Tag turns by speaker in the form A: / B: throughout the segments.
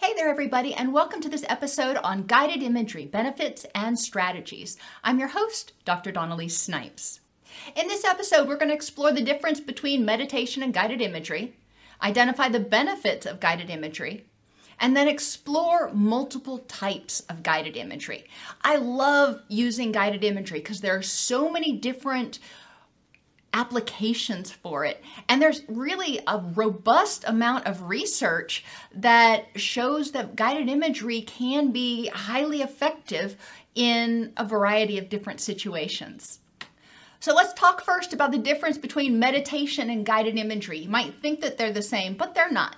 A: Hey there, everybody, and welcome to this episode on guided imagery benefits and strategies. I'm your host, Dr. Dawn-Elise Snipes. In this episode, we're going to explore the difference between meditation and guided imagery, identify the benefits of guided imagery, and then explore multiple types of guided imagery. I love using guided imagery because there are so many different applications for it. And there's really a robust amount of research that shows that guided imagery can be highly effective in a variety of different situations. So let's talk first about the difference between meditation and guided imagery. You might think that they're the same, but they're not.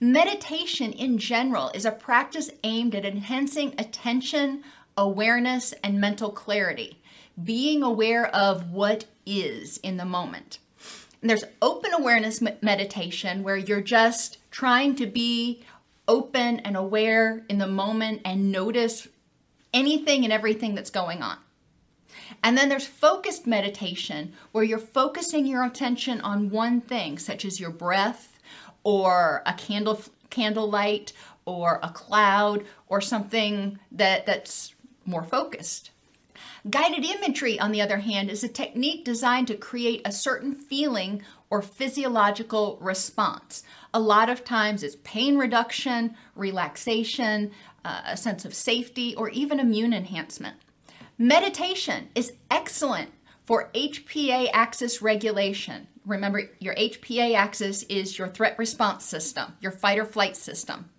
A: Meditation in general is a practice aimed at enhancing attention, awareness, and mental clarity, being aware of what is in the moment. And there's open awareness meditation where you're just trying to be open and aware in the moment and notice anything and everything that's going on. And then there's focused meditation where you're focusing your attention on one thing, such as your breath or a candle candlelight or a cloud or something that, that's more focused. Guided imagery, on the other hand, is a technique designed to create a certain feeling or physiological response. A lot of times it's pain reduction, relaxation, uh, a sense of safety, or even immune enhancement. Meditation is excellent for HPA axis regulation. Remember, your HPA axis is your threat response system, your fight or flight system.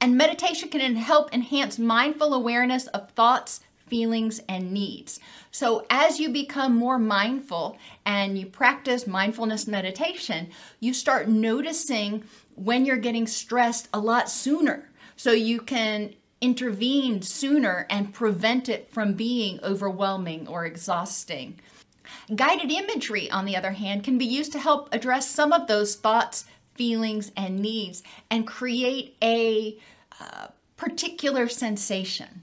A: And meditation can help enhance mindful awareness of thoughts, feelings, and needs. So, as you become more mindful and you practice mindfulness meditation, you start noticing when you're getting stressed a lot sooner. So, you can intervene sooner and prevent it from being overwhelming or exhausting. Guided imagery, on the other hand, can be used to help address some of those thoughts, feelings, and needs and create a uh, particular sensation.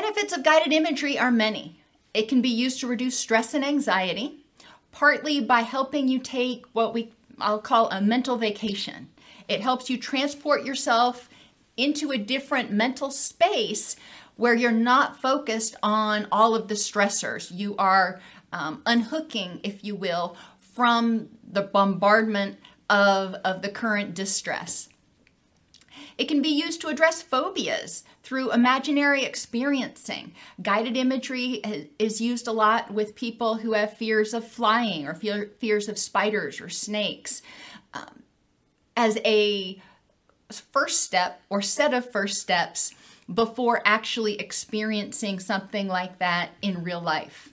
A: Benefits of guided imagery are many. It can be used to reduce stress and anxiety, partly by helping you take what we I'll call a mental vacation. It helps you transport yourself into a different mental space where you're not focused on all of the stressors. You are um, unhooking, if you will, from the bombardment of, of the current distress. It can be used to address phobias through imaginary experiencing. Guided imagery is used a lot with people who have fears of flying or fears of spiders or snakes um, as a first step or set of first steps before actually experiencing something like that in real life.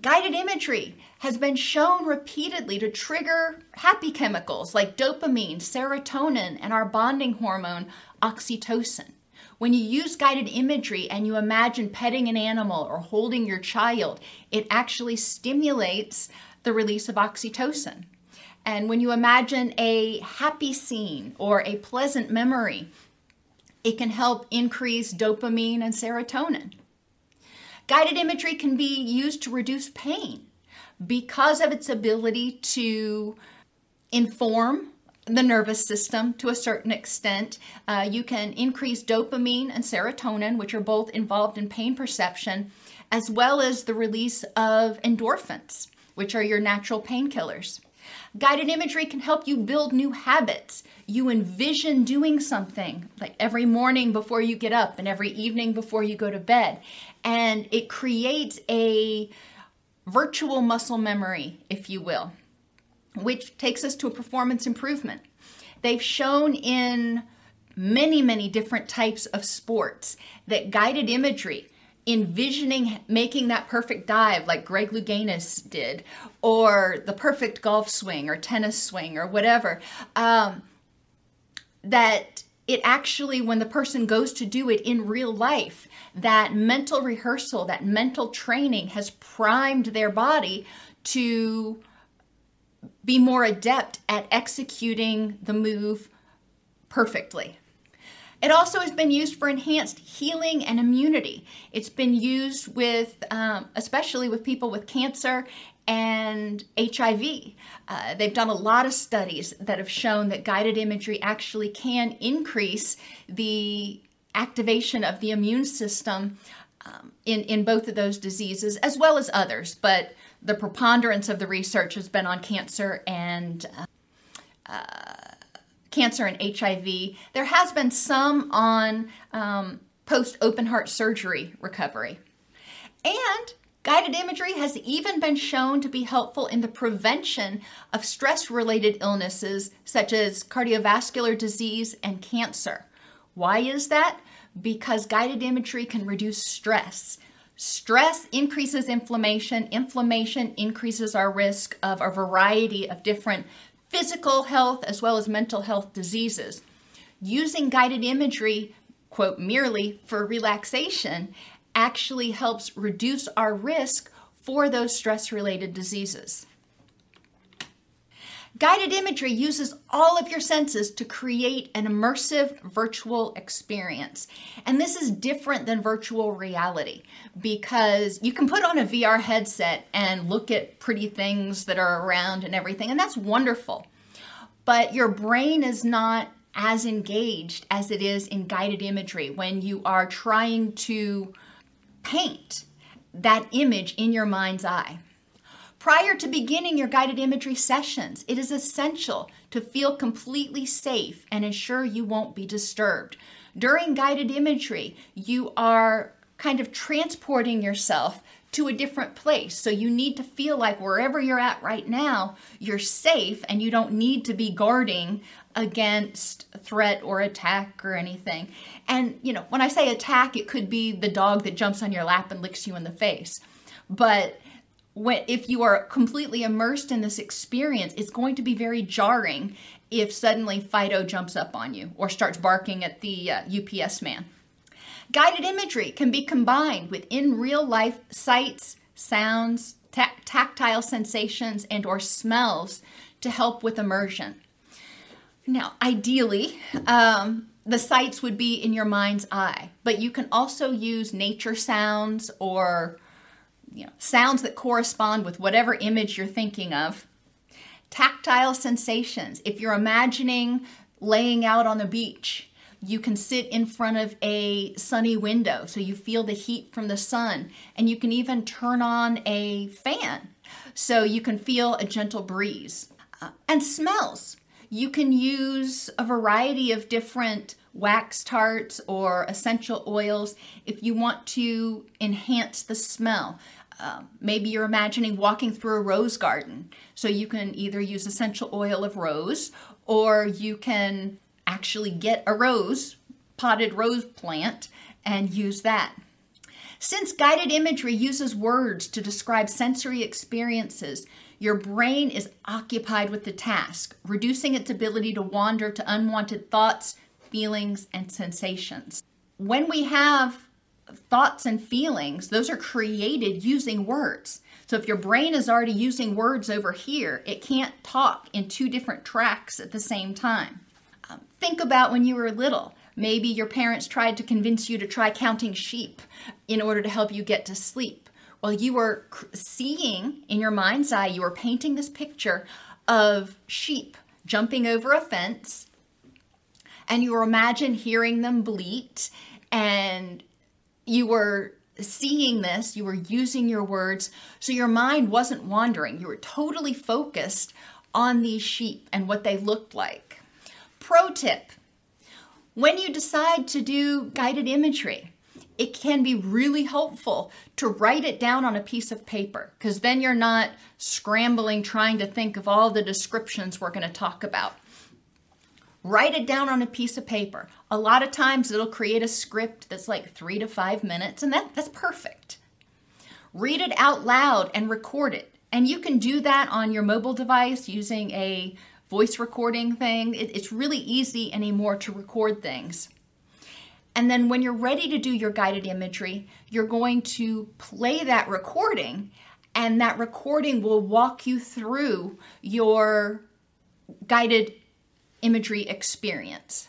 A: Guided imagery has been shown repeatedly to trigger happy chemicals like dopamine, serotonin, and our bonding hormone, oxytocin. When you use guided imagery and you imagine petting an animal or holding your child, it actually stimulates the release of oxytocin. And when you imagine a happy scene or a pleasant memory, it can help increase dopamine and serotonin. Guided imagery can be used to reduce pain because of its ability to inform the nervous system to a certain extent. Uh, you can increase dopamine and serotonin, which are both involved in pain perception, as well as the release of endorphins, which are your natural painkillers. Guided imagery can help you build new habits. You envision doing something like every morning before you get up and every evening before you go to bed. And it creates a virtual muscle memory, if you will, which takes us to a performance improvement. They've shown in many, many different types of sports that guided imagery envisioning making that perfect dive like Greg Louganis did, or the perfect golf swing or tennis swing or whatever, um, that it actually, when the person goes to do it in real life, that mental rehearsal, that mental training has primed their body to be more adept at executing the move perfectly. It also has been used for enhanced healing and immunity. It's been used with, um, especially with people with cancer and HIV. Uh, they've done a lot of studies that have shown that guided imagery actually can increase the activation of the immune system um, in, in both of those diseases, as well as others. But the preponderance of the research has been on cancer and uh, uh, cancer and HIV. There has been some on um, post open heart surgery recovery. And guided imagery has even been shown to be helpful in the prevention of stress related illnesses such as cardiovascular disease and cancer. Why is that? Because guided imagery can reduce stress. Stress increases inflammation. Inflammation increases our risk of a variety of different physical health as well as mental health diseases. Using guided imagery, quote, merely for relaxation actually helps reduce our risk for those stress related diseases. Guided imagery uses all of your senses to create an immersive virtual experience. And this is different than virtual reality because you can put on a VR headset and look at pretty things that are around and everything, and that's wonderful. But your brain is not as engaged as it is in guided imagery when you are trying to paint that image in your mind's eye. Prior to beginning your guided imagery sessions, it is essential to feel completely safe and ensure you won't be disturbed. During guided imagery, you are kind of transporting yourself to a different place. So you need to feel like wherever you're at right now, you're safe and you don't need to be guarding against threat or attack or anything. And, you know, when I say attack, it could be the dog that jumps on your lap and licks you in the face. But when if you are completely immersed in this experience, it's going to be very jarring if suddenly Fido jumps up on you or starts barking at the uh, UPS man. Guided imagery can be combined with in real life sights, sounds, ta- tactile sensations, and or smells to help with immersion. Now, ideally, um, the sights would be in your mind's eye, but you can also use nature sounds or you know, sounds that correspond with whatever image you're thinking of. Tactile sensations. If you're imagining laying out on the beach, you can sit in front of a sunny window so you feel the heat from the sun, and you can even turn on a fan so you can feel a gentle breeze. Uh, and smells. You can use a variety of different wax tarts or essential oils if you want to enhance the smell. Um, maybe you're imagining walking through a rose garden. So you can either use essential oil of rose or you can actually get a rose, potted rose plant, and use that. Since guided imagery uses words to describe sensory experiences, your brain is occupied with the task, reducing its ability to wander to unwanted thoughts, feelings, and sensations. When we have thoughts and feelings, those are created using words. So if your brain is already using words over here, it can't talk in two different tracks at the same time. Um, think about when you were little. Maybe your parents tried to convince you to try counting sheep in order to help you get to sleep. Well, you were seeing in your mind's eye, you were painting this picture of sheep jumping over a fence, and you were imagine hearing them bleat and you were seeing this, you were using your words, so your mind wasn't wandering. You were totally focused on these sheep and what they looked like. Pro tip when you decide to do guided imagery, it can be really helpful to write it down on a piece of paper because then you're not scrambling trying to think of all the descriptions we're going to talk about. Write it down on a piece of paper. A lot of times it'll create a script that's like three to five minutes, and that, that's perfect. Read it out loud and record it. And you can do that on your mobile device using a voice recording thing. It, it's really easy anymore to record things. And then when you're ready to do your guided imagery, you're going to play that recording, and that recording will walk you through your guided imagery experience.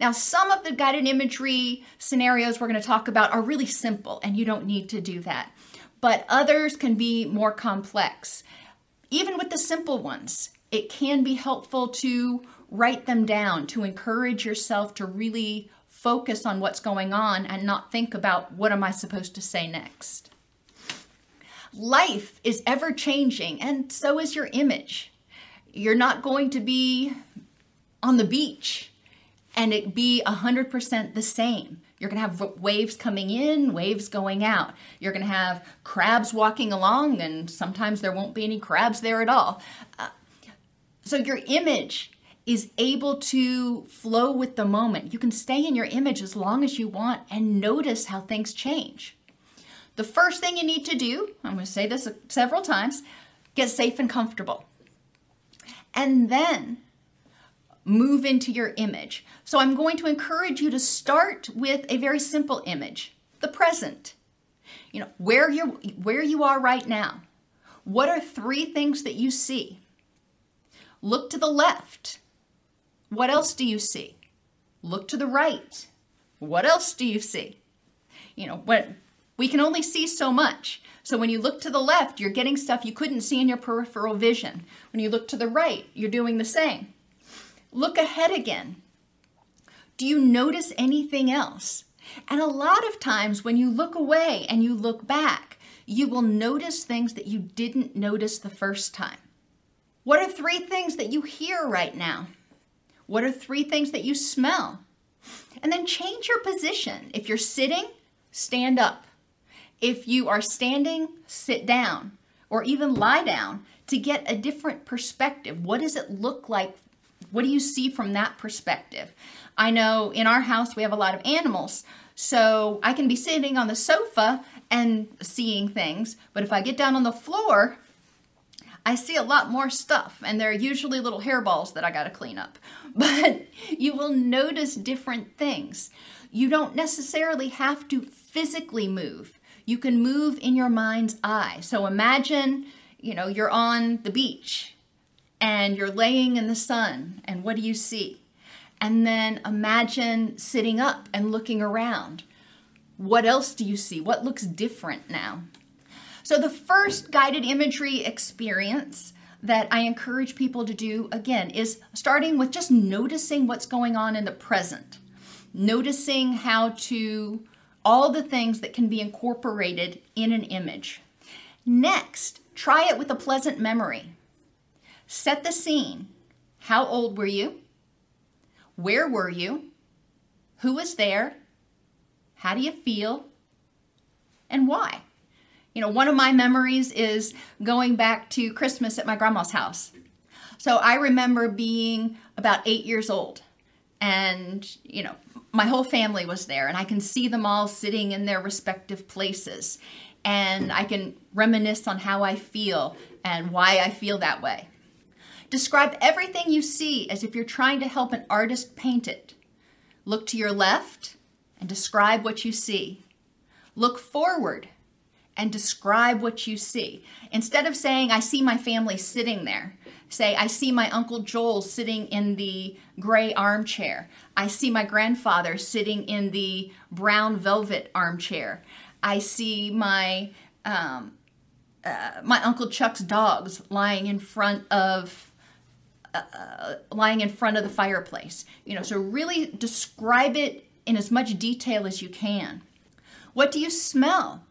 A: Now, some of the guided imagery scenarios we're going to talk about are really simple, and you don't need to do that. But others can be more complex. Even with the simple ones, it can be helpful to write them down to encourage yourself to really focus on what's going on and not think about what am I supposed to say next. Life is ever changing, and so is your image. You're not going to be on the beach and it be 100% the same. You're going to have waves coming in, waves going out. You're going to have crabs walking along, and sometimes there won't be any crabs there at all. Uh, so your image is able to flow with the moment. You can stay in your image as long as you want and notice how things change. The first thing you need to do, I'm going to say this several times, get safe and comfortable. And then move into your image. So I'm going to encourage you to start with a very simple image, the present. You know, where you where you are right now. What are three things that you see? Look to the left. What else do you see? Look to the right. What else do you see? You know, when we can only see so much. So when you look to the left, you're getting stuff you couldn't see in your peripheral vision. When you look to the right, you're doing the same. Look ahead again. Do you notice anything else? And a lot of times when you look away and you look back, you will notice things that you didn't notice the first time. What are three things that you hear right now? What are three things that you smell? And then change your position. If you're sitting, stand up. If you are standing, sit down or even lie down to get a different perspective. What does it look like? What do you see from that perspective? I know in our house we have a lot of animals, so I can be sitting on the sofa and seeing things, but if I get down on the floor, I see a lot more stuff, and there are usually little hairballs that I got to clean up. But you will notice different things. You don't necessarily have to physically move. You can move in your mind's eye. So imagine, you know, you're on the beach and you're laying in the sun, and what do you see? And then imagine sitting up and looking around. What else do you see? What looks different now? So, the first guided imagery experience that I encourage people to do again is starting with just noticing what's going on in the present, noticing how to all the things that can be incorporated in an image. Next, try it with a pleasant memory. Set the scene. How old were you? Where were you? Who was there? How do you feel? And why? You know, one of my memories is going back to Christmas at my grandma's house. So I remember being about eight years old, and, you know, my whole family was there, and I can see them all sitting in their respective places. And I can reminisce on how I feel and why I feel that way. Describe everything you see as if you're trying to help an artist paint it. Look to your left and describe what you see. Look forward and describe what you see. Instead of saying, I see my family sitting there, say, I see my Uncle Joel sitting in the gray armchair. I see my grandfather sitting in the brown velvet armchair. I see my um, uh, my Uncle Chuck's dogs lying in front of uh, uh, lying in front of the fireplace. You know, so really describe it in as much detail as you can. What do you smell?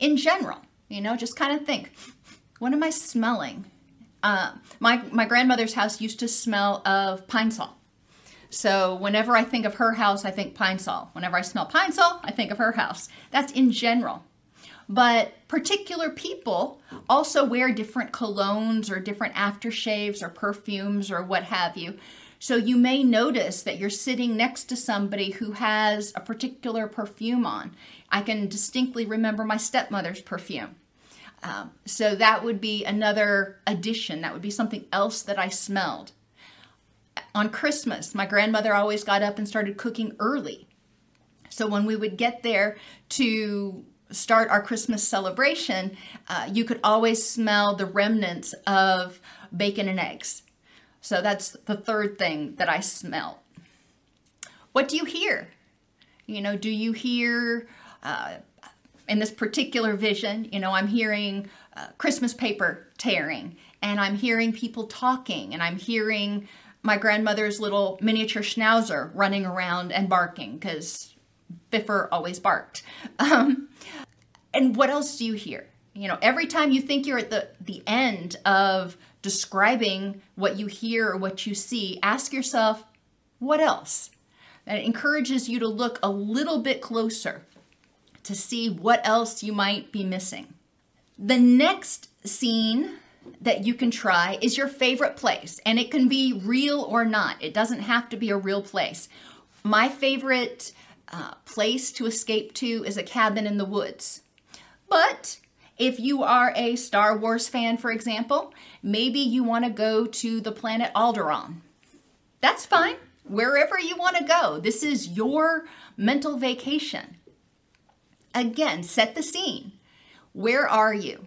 A: in general. You know, just kind of think, what am I smelling? Uh, my, my grandmother's house used to smell of Pine-Sol. So whenever I think of her house, I think Pine-Sol. Whenever I smell Pine-Sol, I think of her house. That's in general. But particular people also wear different colognes or different aftershaves or perfumes or what have you. So you may notice that you're sitting next to somebody who has a particular perfume on. I can distinctly remember my stepmother's perfume. Um, so that would be another addition. That would be something else that I smelled. On Christmas, my grandmother always got up and started cooking early. So when we would get there to start our Christmas celebration, uh, you could always smell the remnants of bacon and eggs. So that's the third thing that I smell. What do you hear? You know, do you hear uh, in this particular vision, you know, I'm hearing uh, Christmas paper tearing, and I'm hearing people talking, and I'm hearing my grandmother's little miniature schnauzer running around and barking because Biffer always barked. Um, and what else do you hear? You know, every time you think you're at the, the end of describing what you hear or what you see, ask yourself, what else? That encourages you to look a little bit closer to see what else you might be missing. The next scene that you can try is your favorite place, and it can be real or not. It doesn't have to be a real place. My favorite uh, place to escape to is a cabin in the woods. But if you are a Star Wars fan, for example, maybe you want to go to the planet Alderaan. That's fine. Wherever you want to go, this is your mental vacation. Again, set the scene. Where are you?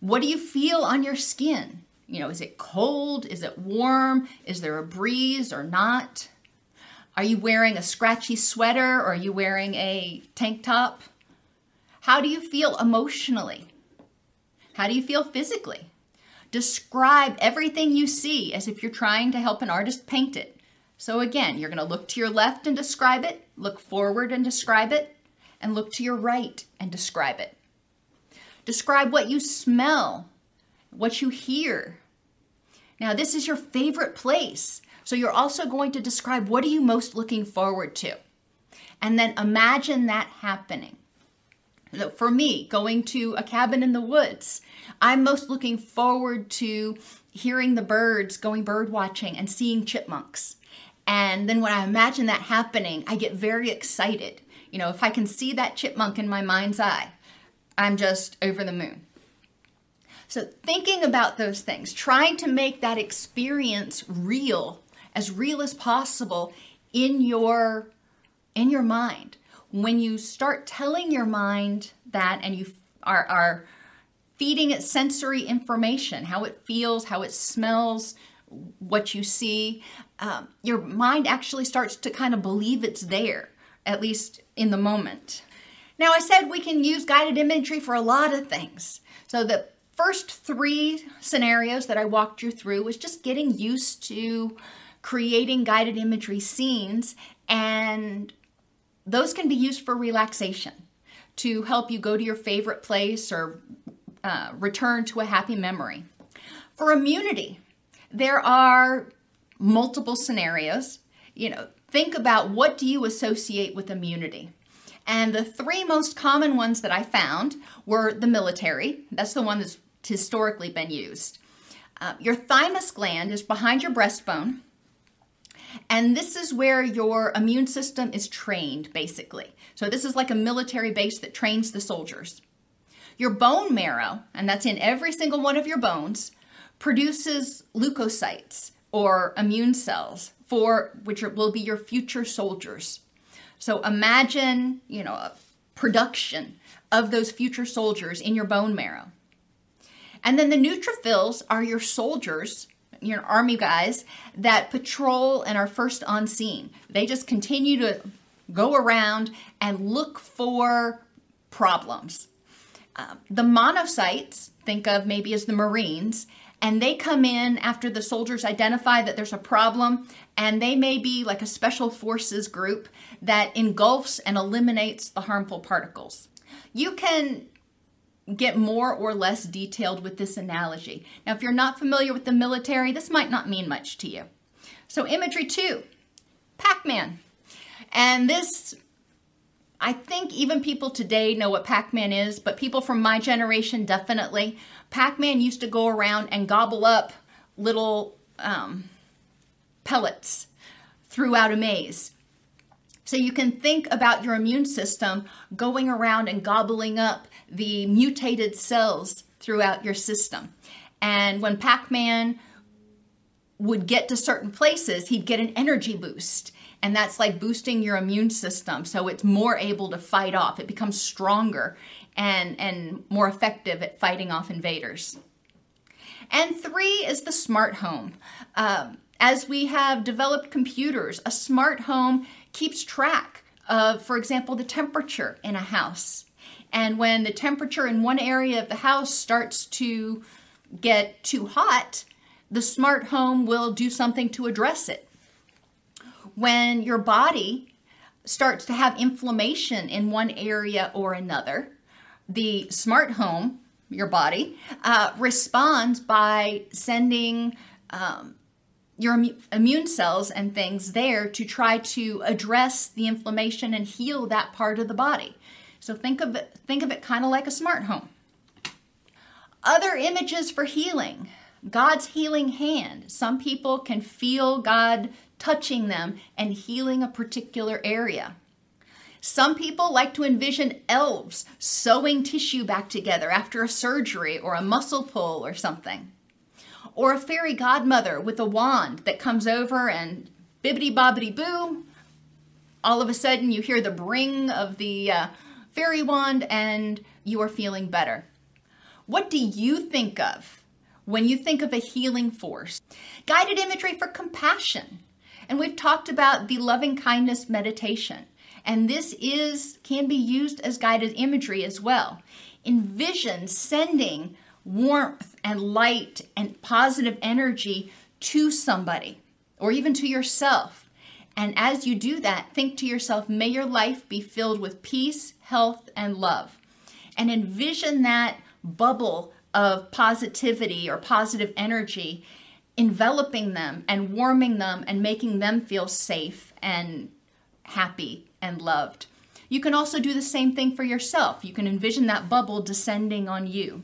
A: What do you feel on your skin? You know, is it cold? Is it warm? Is there a breeze or not? Are you wearing a scratchy sweater or are you wearing a tank top? How do you feel emotionally? How do you feel physically? Describe everything you see as if you're trying to help an artist paint it. So again, you're going to look to your left and describe it, look forward and describe it, and look to your right and describe it. Describe what you smell, what you hear. Now, this is your favorite place. So you're also going to describe what are you most looking forward to? And then imagine that happening. For me, going to a cabin in the woods, I'm most looking forward to hearing the birds, going bird watching and seeing chipmunks. And then when I imagine that happening, I get very excited you know, if I can see that chipmunk in my mind's eye, I'm just over the moon. So, thinking about those things, trying to make that experience real, as real as possible in your in your mind. When you start telling your mind that and you are, are feeding it sensory information, how it feels, how it smells, what you see, um, your mind actually starts to kind of believe it's there at least in the moment. Now, I said we can use guided imagery for a lot of things. So, the first three scenarios that I walked you through was just getting used to creating guided imagery scenes, and those can be used for relaxation to help you go to your favorite place or uh, return to a happy memory. For immunity, there are multiple scenarios. You know, think about what do you associate with immunity. And the three most common ones that I found were the military. That's the one that's historically been used. Uh, your thymus gland is behind your breastbone. And this is where your immune system is trained, basically. So, this is like a military base that trains the soldiers. Your bone marrow, and that's in every single one of your bones, produces leukocytes or immune cells for which will be your future soldiers. So imagine, you know, a production of those future soldiers in your bone marrow. And then the neutrophils are your soldiers, your army guys that patrol and are first on scene. They just continue to go around and look for problems. Uh, the monocytes, think of maybe as the Marines, and they come in after the soldiers identify that there's a problem and they may be like a special forces group that engulfs and eliminates the harmful particles. You can get more or less detailed with this analogy. Now, if you're not familiar with the military, this might not mean much to you. So, imagery two Pac Man. And this, I think even people today know what Pac Man is, but people from my generation definitely. Pac Man used to go around and gobble up little um, pellets throughout a maze. So you can think about your immune system going around and gobbling up the mutated cells throughout your system. And when Pac Man would get to certain places, he'd get an energy boost. And that's like boosting your immune system. So it's more able to fight off. It becomes stronger and, and more effective at fighting off invaders. And three is the smart home. Um, as we have developed computers, a smart home keeps track of, for example, the temperature in a house. And when the temperature in one area of the house starts to get too hot, the smart home will do something to address it. When your body starts to have inflammation in one area or another, the smart home, your body, uh, responds by sending um, your immune cells and things there to try to address the inflammation and heal that part of the body. So think of it think of it kind of like a smart home. Other images for healing. God's healing hand. Some people can feel God touching them and healing a particular area. Some people like to envision elves sewing tissue back together after a surgery or a muscle pull or something or a fairy godmother with a wand that comes over and bibbity bobbity boo. All of a sudden, you hear the bring of the uh, fairy wand and you are feeling better. What do you think of when you think of a healing force? Guided imagery for compassion. And we've talked about the loving kindness meditation. And this is can be used as guided imagery as well. Envision sending warmth and light and positive energy to somebody or even to yourself. And as you do that, think to yourself, may your life be filled with peace, health, and love. And envision that bubble of positivity or positive energy enveloping them and warming them and making them feel safe and happy and loved. You can also do the same thing for yourself. You can envision that bubble descending on you.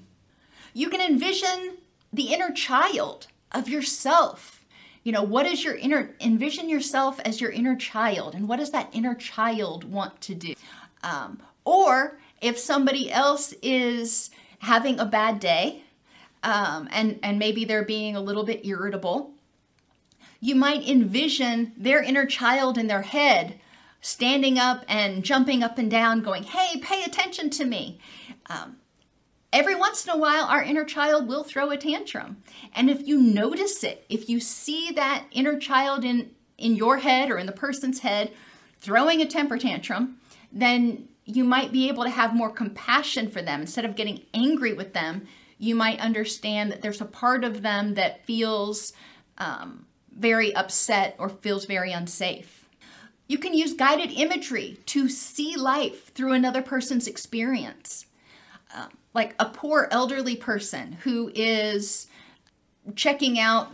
A: You can envision the inner child of yourself. You know, what is your inner, envision yourself as your inner child, and what does that inner child want to do? Um, or if somebody else is having a bad day, um, and, and maybe they're being a little bit irritable, you might envision their inner child in their head standing up and jumping up and down, going, Hey, pay attention to me. Um, Every once in a while, our inner child will throw a tantrum. And if you notice it, if you see that inner child in, in your head or in the person's head throwing a temper tantrum, then you might be able to have more compassion for them. Instead of getting angry with them, you might understand that there's a part of them that feels um, very upset or feels very unsafe. You can use guided imagery to see life through another person's experience. Um, like a poor elderly person who is checking out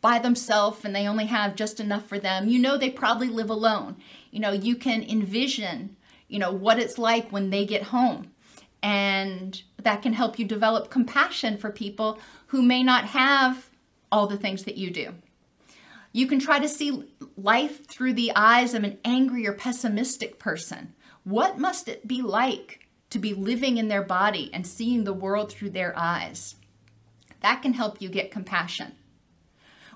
A: by themselves and they only have just enough for them you know they probably live alone. You know you can envision you know what it's like when they get home. And that can help you develop compassion for people who may not have all the things that you do. You can try to see life through the eyes of an angry or pessimistic person. What must it be like to be living in their body and seeing the world through their eyes. That can help you get compassion.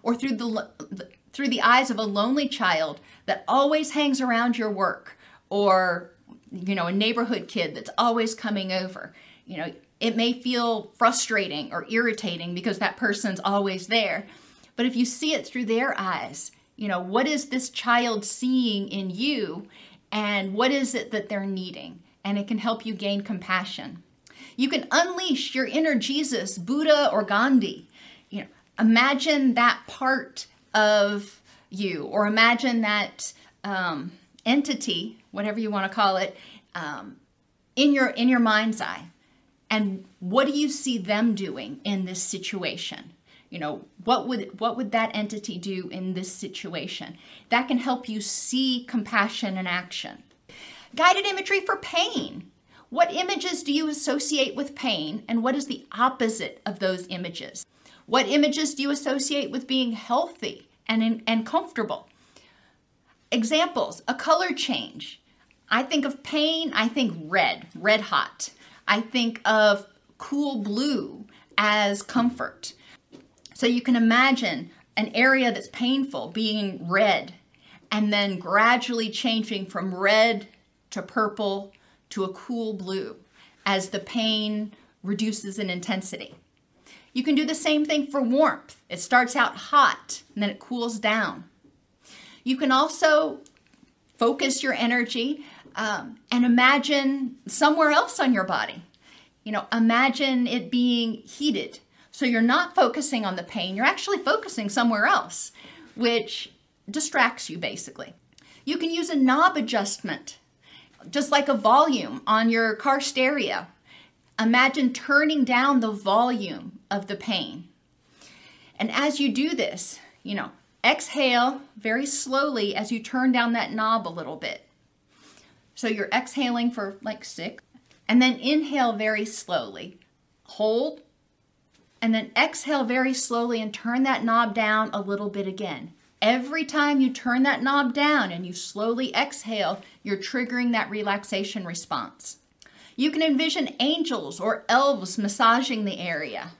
A: Or through the through the eyes of a lonely child that always hangs around your work or you know a neighborhood kid that's always coming over. You know, it may feel frustrating or irritating because that person's always there. But if you see it through their eyes, you know, what is this child seeing in you and what is it that they're needing? And it can help you gain compassion. You can unleash your inner Jesus, Buddha, or Gandhi. You know, imagine that part of you, or imagine that um, entity, whatever you want to call it, um, in your in your mind's eye, and what do you see them doing in this situation? You know, what would what would that entity do in this situation? That can help you see compassion in action. Guided imagery for pain. What images do you associate with pain and what is the opposite of those images? What images do you associate with being healthy and, and comfortable? Examples, a color change. I think of pain, I think red, red hot. I think of cool blue as comfort. So you can imagine an area that's painful being red and then gradually changing from red to purple to a cool blue as the pain reduces in intensity. You can do the same thing for warmth. It starts out hot and then it cools down. You can also focus your energy um, and imagine somewhere else on your body. You know, imagine it being heated. So you're not focusing on the pain, you're actually focusing somewhere else, which distracts you basically. You can use a knob adjustment, just like a volume on your car stereo. Imagine turning down the volume of the pain. And as you do this, you know, exhale very slowly as you turn down that knob a little bit. So you're exhaling for like six, and then inhale very slowly. Hold, and then exhale very slowly and turn that knob down a little bit again. Every time you turn that knob down and you slowly exhale, you're triggering that relaxation response. You can envision angels or elves massaging the area.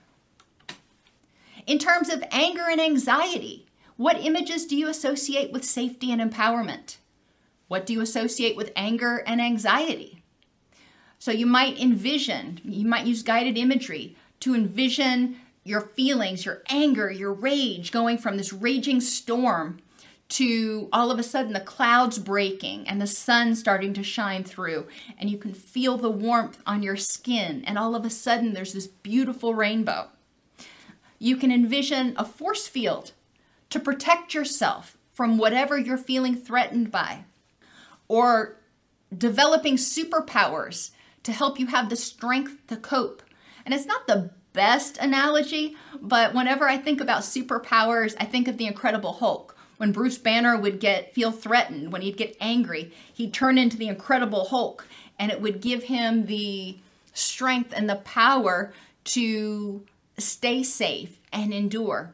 A: In terms of anger and anxiety, what images do you associate with safety and empowerment? What do you associate with anger and anxiety? So you might envision, you might use guided imagery to envision your feelings, your anger, your rage going from this raging storm to all of a sudden the clouds breaking and the sun starting to shine through, and you can feel the warmth on your skin, and all of a sudden there's this beautiful rainbow. You can envision a force field to protect yourself from whatever you're feeling threatened by, or developing superpowers to help you have the strength to cope. And it's not the best analogy, but whenever I think about superpowers, I think of the Incredible Hulk. When Bruce Banner would get feel threatened, when he'd get angry, he'd turn into the Incredible Hulk and it would give him the strength and the power to stay safe and endure.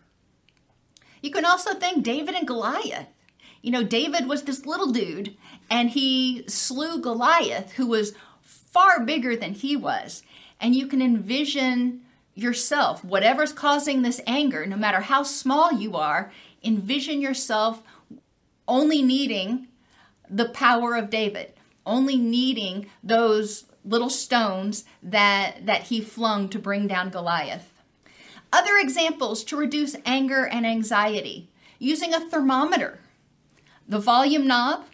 A: You can also think David and Goliath. You know, David was this little dude and he slew Goliath, who was far bigger than he was. And you can envision yourself, whatever's causing this anger, no matter how small you are, envision yourself only needing the power of David, only needing those little stones that, that he flung to bring down Goliath. Other examples to reduce anger and anxiety using a thermometer, the volume knob,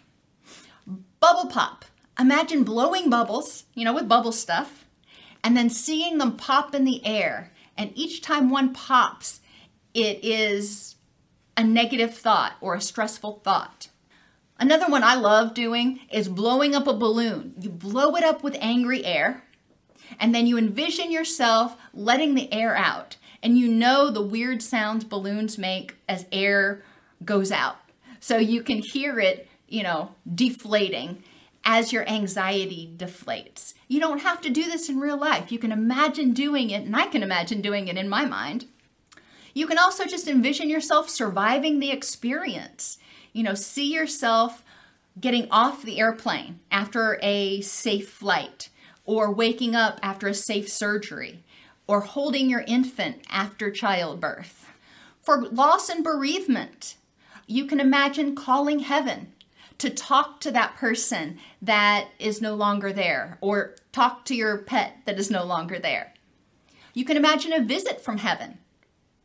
A: bubble pop. Imagine blowing bubbles, you know, with bubble stuff, and then seeing them pop in the air. And each time one pops, it is a negative thought or a stressful thought. Another one I love doing is blowing up a balloon. You blow it up with angry air, and then you envision yourself letting the air out. And you know the weird sounds balloons make as air goes out. So you can hear it, you know, deflating as your anxiety deflates. You don't have to do this in real life. You can imagine doing it, and I can imagine doing it in my mind. You can also just envision yourself surviving the experience. You know, see yourself getting off the airplane after a safe flight, or waking up after a safe surgery, or holding your infant after childbirth. For loss and bereavement, you can imagine calling heaven to talk to that person that is no longer there or talk to your pet that is no longer there. You can imagine a visit from heaven.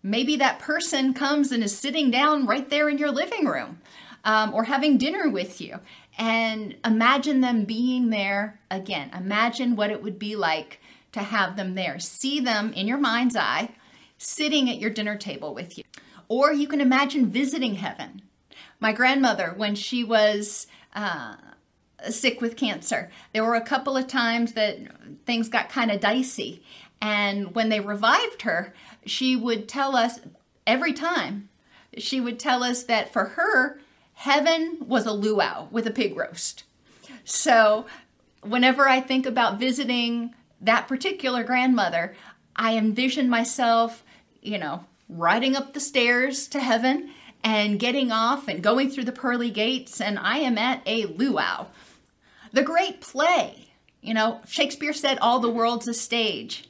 A: Maybe that person comes and is sitting down right there in your living room um, or having dinner with you. And imagine them being there again. Imagine what it would be like to have them there. See them in your mind's eye sitting at your dinner table with you. Or you can imagine visiting heaven my grandmother, when she was uh, sick with cancer. There were a couple of times that things got kind of dicey. And when they revived her, she would tell us every time, she would tell us that for her, heaven was a luau with a pig roast. So whenever I think about visiting that particular grandmother, I envision myself, you know, riding up the stairs to heaven and getting off and going through the pearly gates, and I am at a luau. The great play, you know, Shakespeare said, All the world's a stage.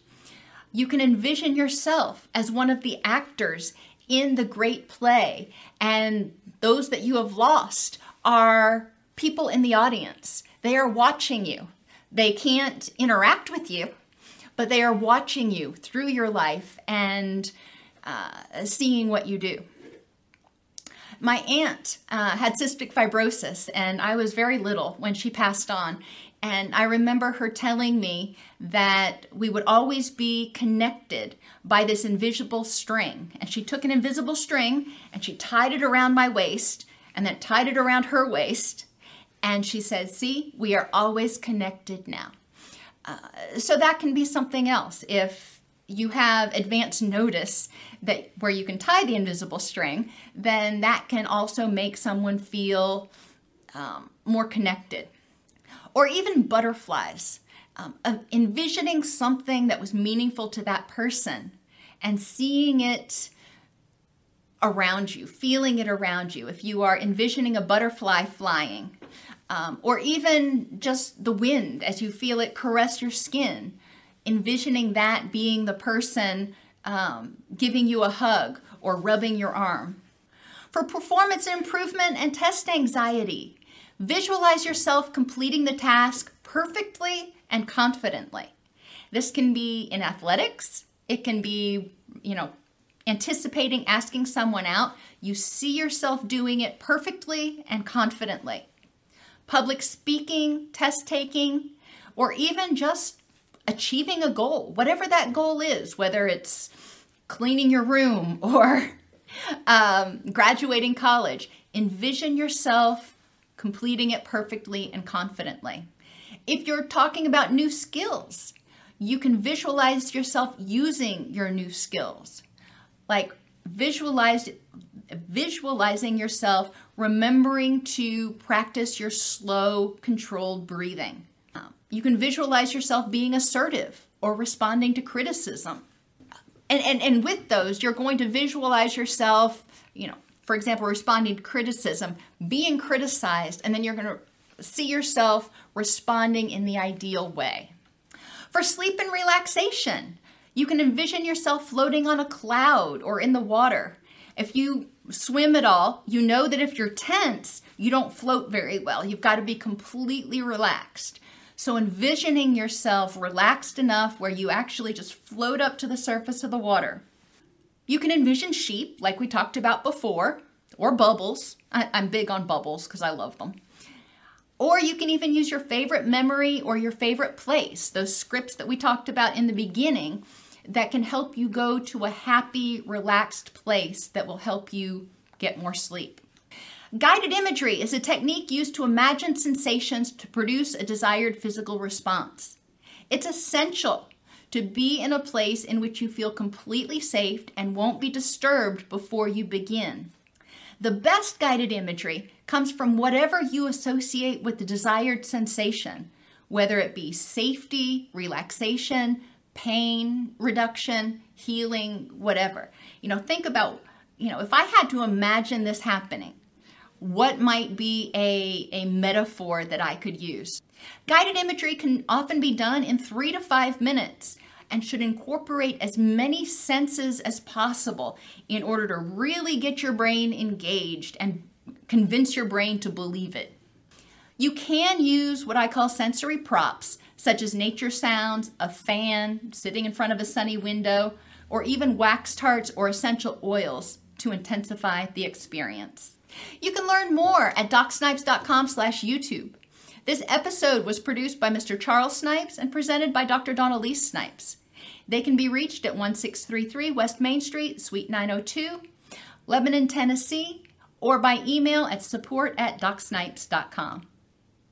A: You can envision yourself as one of the actors in the great play, and those that you have lost are people in the audience. They are watching you. They can't interact with you, but they are watching you through your life and uh, seeing what you do. My aunt uh, had cystic fibrosis, and I was very little when she passed on. And I remember her telling me that we would always be connected by this invisible string. And she took an invisible string and she tied it around my waist and then tied it around her waist. And she said, See, we are always connected now. Uh, so that can be something else. If you have advance notice that where you can tie the invisible string, then that can also make someone feel um, more connected. Or even butterflies, um, envisioning something that was meaningful to that person and seeing it around you, feeling it around you. If you are envisioning a butterfly flying, um, or even just the wind as you feel it caress your skin, envisioning that being the person um, giving you a hug or rubbing your arm. For performance improvement and test anxiety, visualize yourself completing the task perfectly and confidently. This can be in athletics, it can be, you know, anticipating asking someone out. You see yourself doing it perfectly and confidently. Public speaking, test taking, or even just achieving a goal, whatever that goal is, whether it's cleaning your room or um, graduating college, envision yourself completing it perfectly and confidently. If you're talking about new skills, you can visualize yourself using your new skills. Like visualize visualizing yourself remembering to practice your slow controlled breathing you can visualize yourself being assertive or responding to criticism. And, and, and with those, you're going to visualize yourself, you know, for example, responding to criticism, being criticized, and then you're going to see yourself responding in the ideal way. For sleep and relaxation, you can envision yourself floating on a cloud or in the water. If you swim at all, you know that if you're tense, you don't float very well. You've got to be completely relaxed. So, envisioning yourself relaxed enough where you actually just float up to the surface of the water. You can envision sheep, like we talked about before, or bubbles. I, am big on bubbles because I love them. Or you can even use your favorite memory or your favorite place, those scripts that we talked about in the beginning that can help you go to a happy, relaxed place that will help you get more sleep. Guided imagery is a technique used to imagine sensations to produce a desired physical response. It's essential to be in a place in which you feel completely safe and won't be disturbed before you begin. The best guided imagery comes from whatever you associate with the desired sensation, whether it be safety, relaxation, pain reduction, healing, whatever. You know, think about, you know, if I had to imagine this happening, what might be a, a metaphor that I could use. Guided imagery can often be done in three to five minutes and should incorporate as many senses as possible in order to really get your brain engaged and convince your brain to believe it. You can use what I call sensory props, such as nature sounds, a fan, sitting in front of a sunny window, or even wax tarts or essential oils to intensify the experience. You can learn more at docsnipes.com slash YouTube. This episode was produced by Mr. Charles Snipes and presented by Dr. Dawn-Elise Snipes. They can be reached at 1633 West Main Street, Suite 902, Lebanon, Tennessee, or by email at support at docsnipes.com.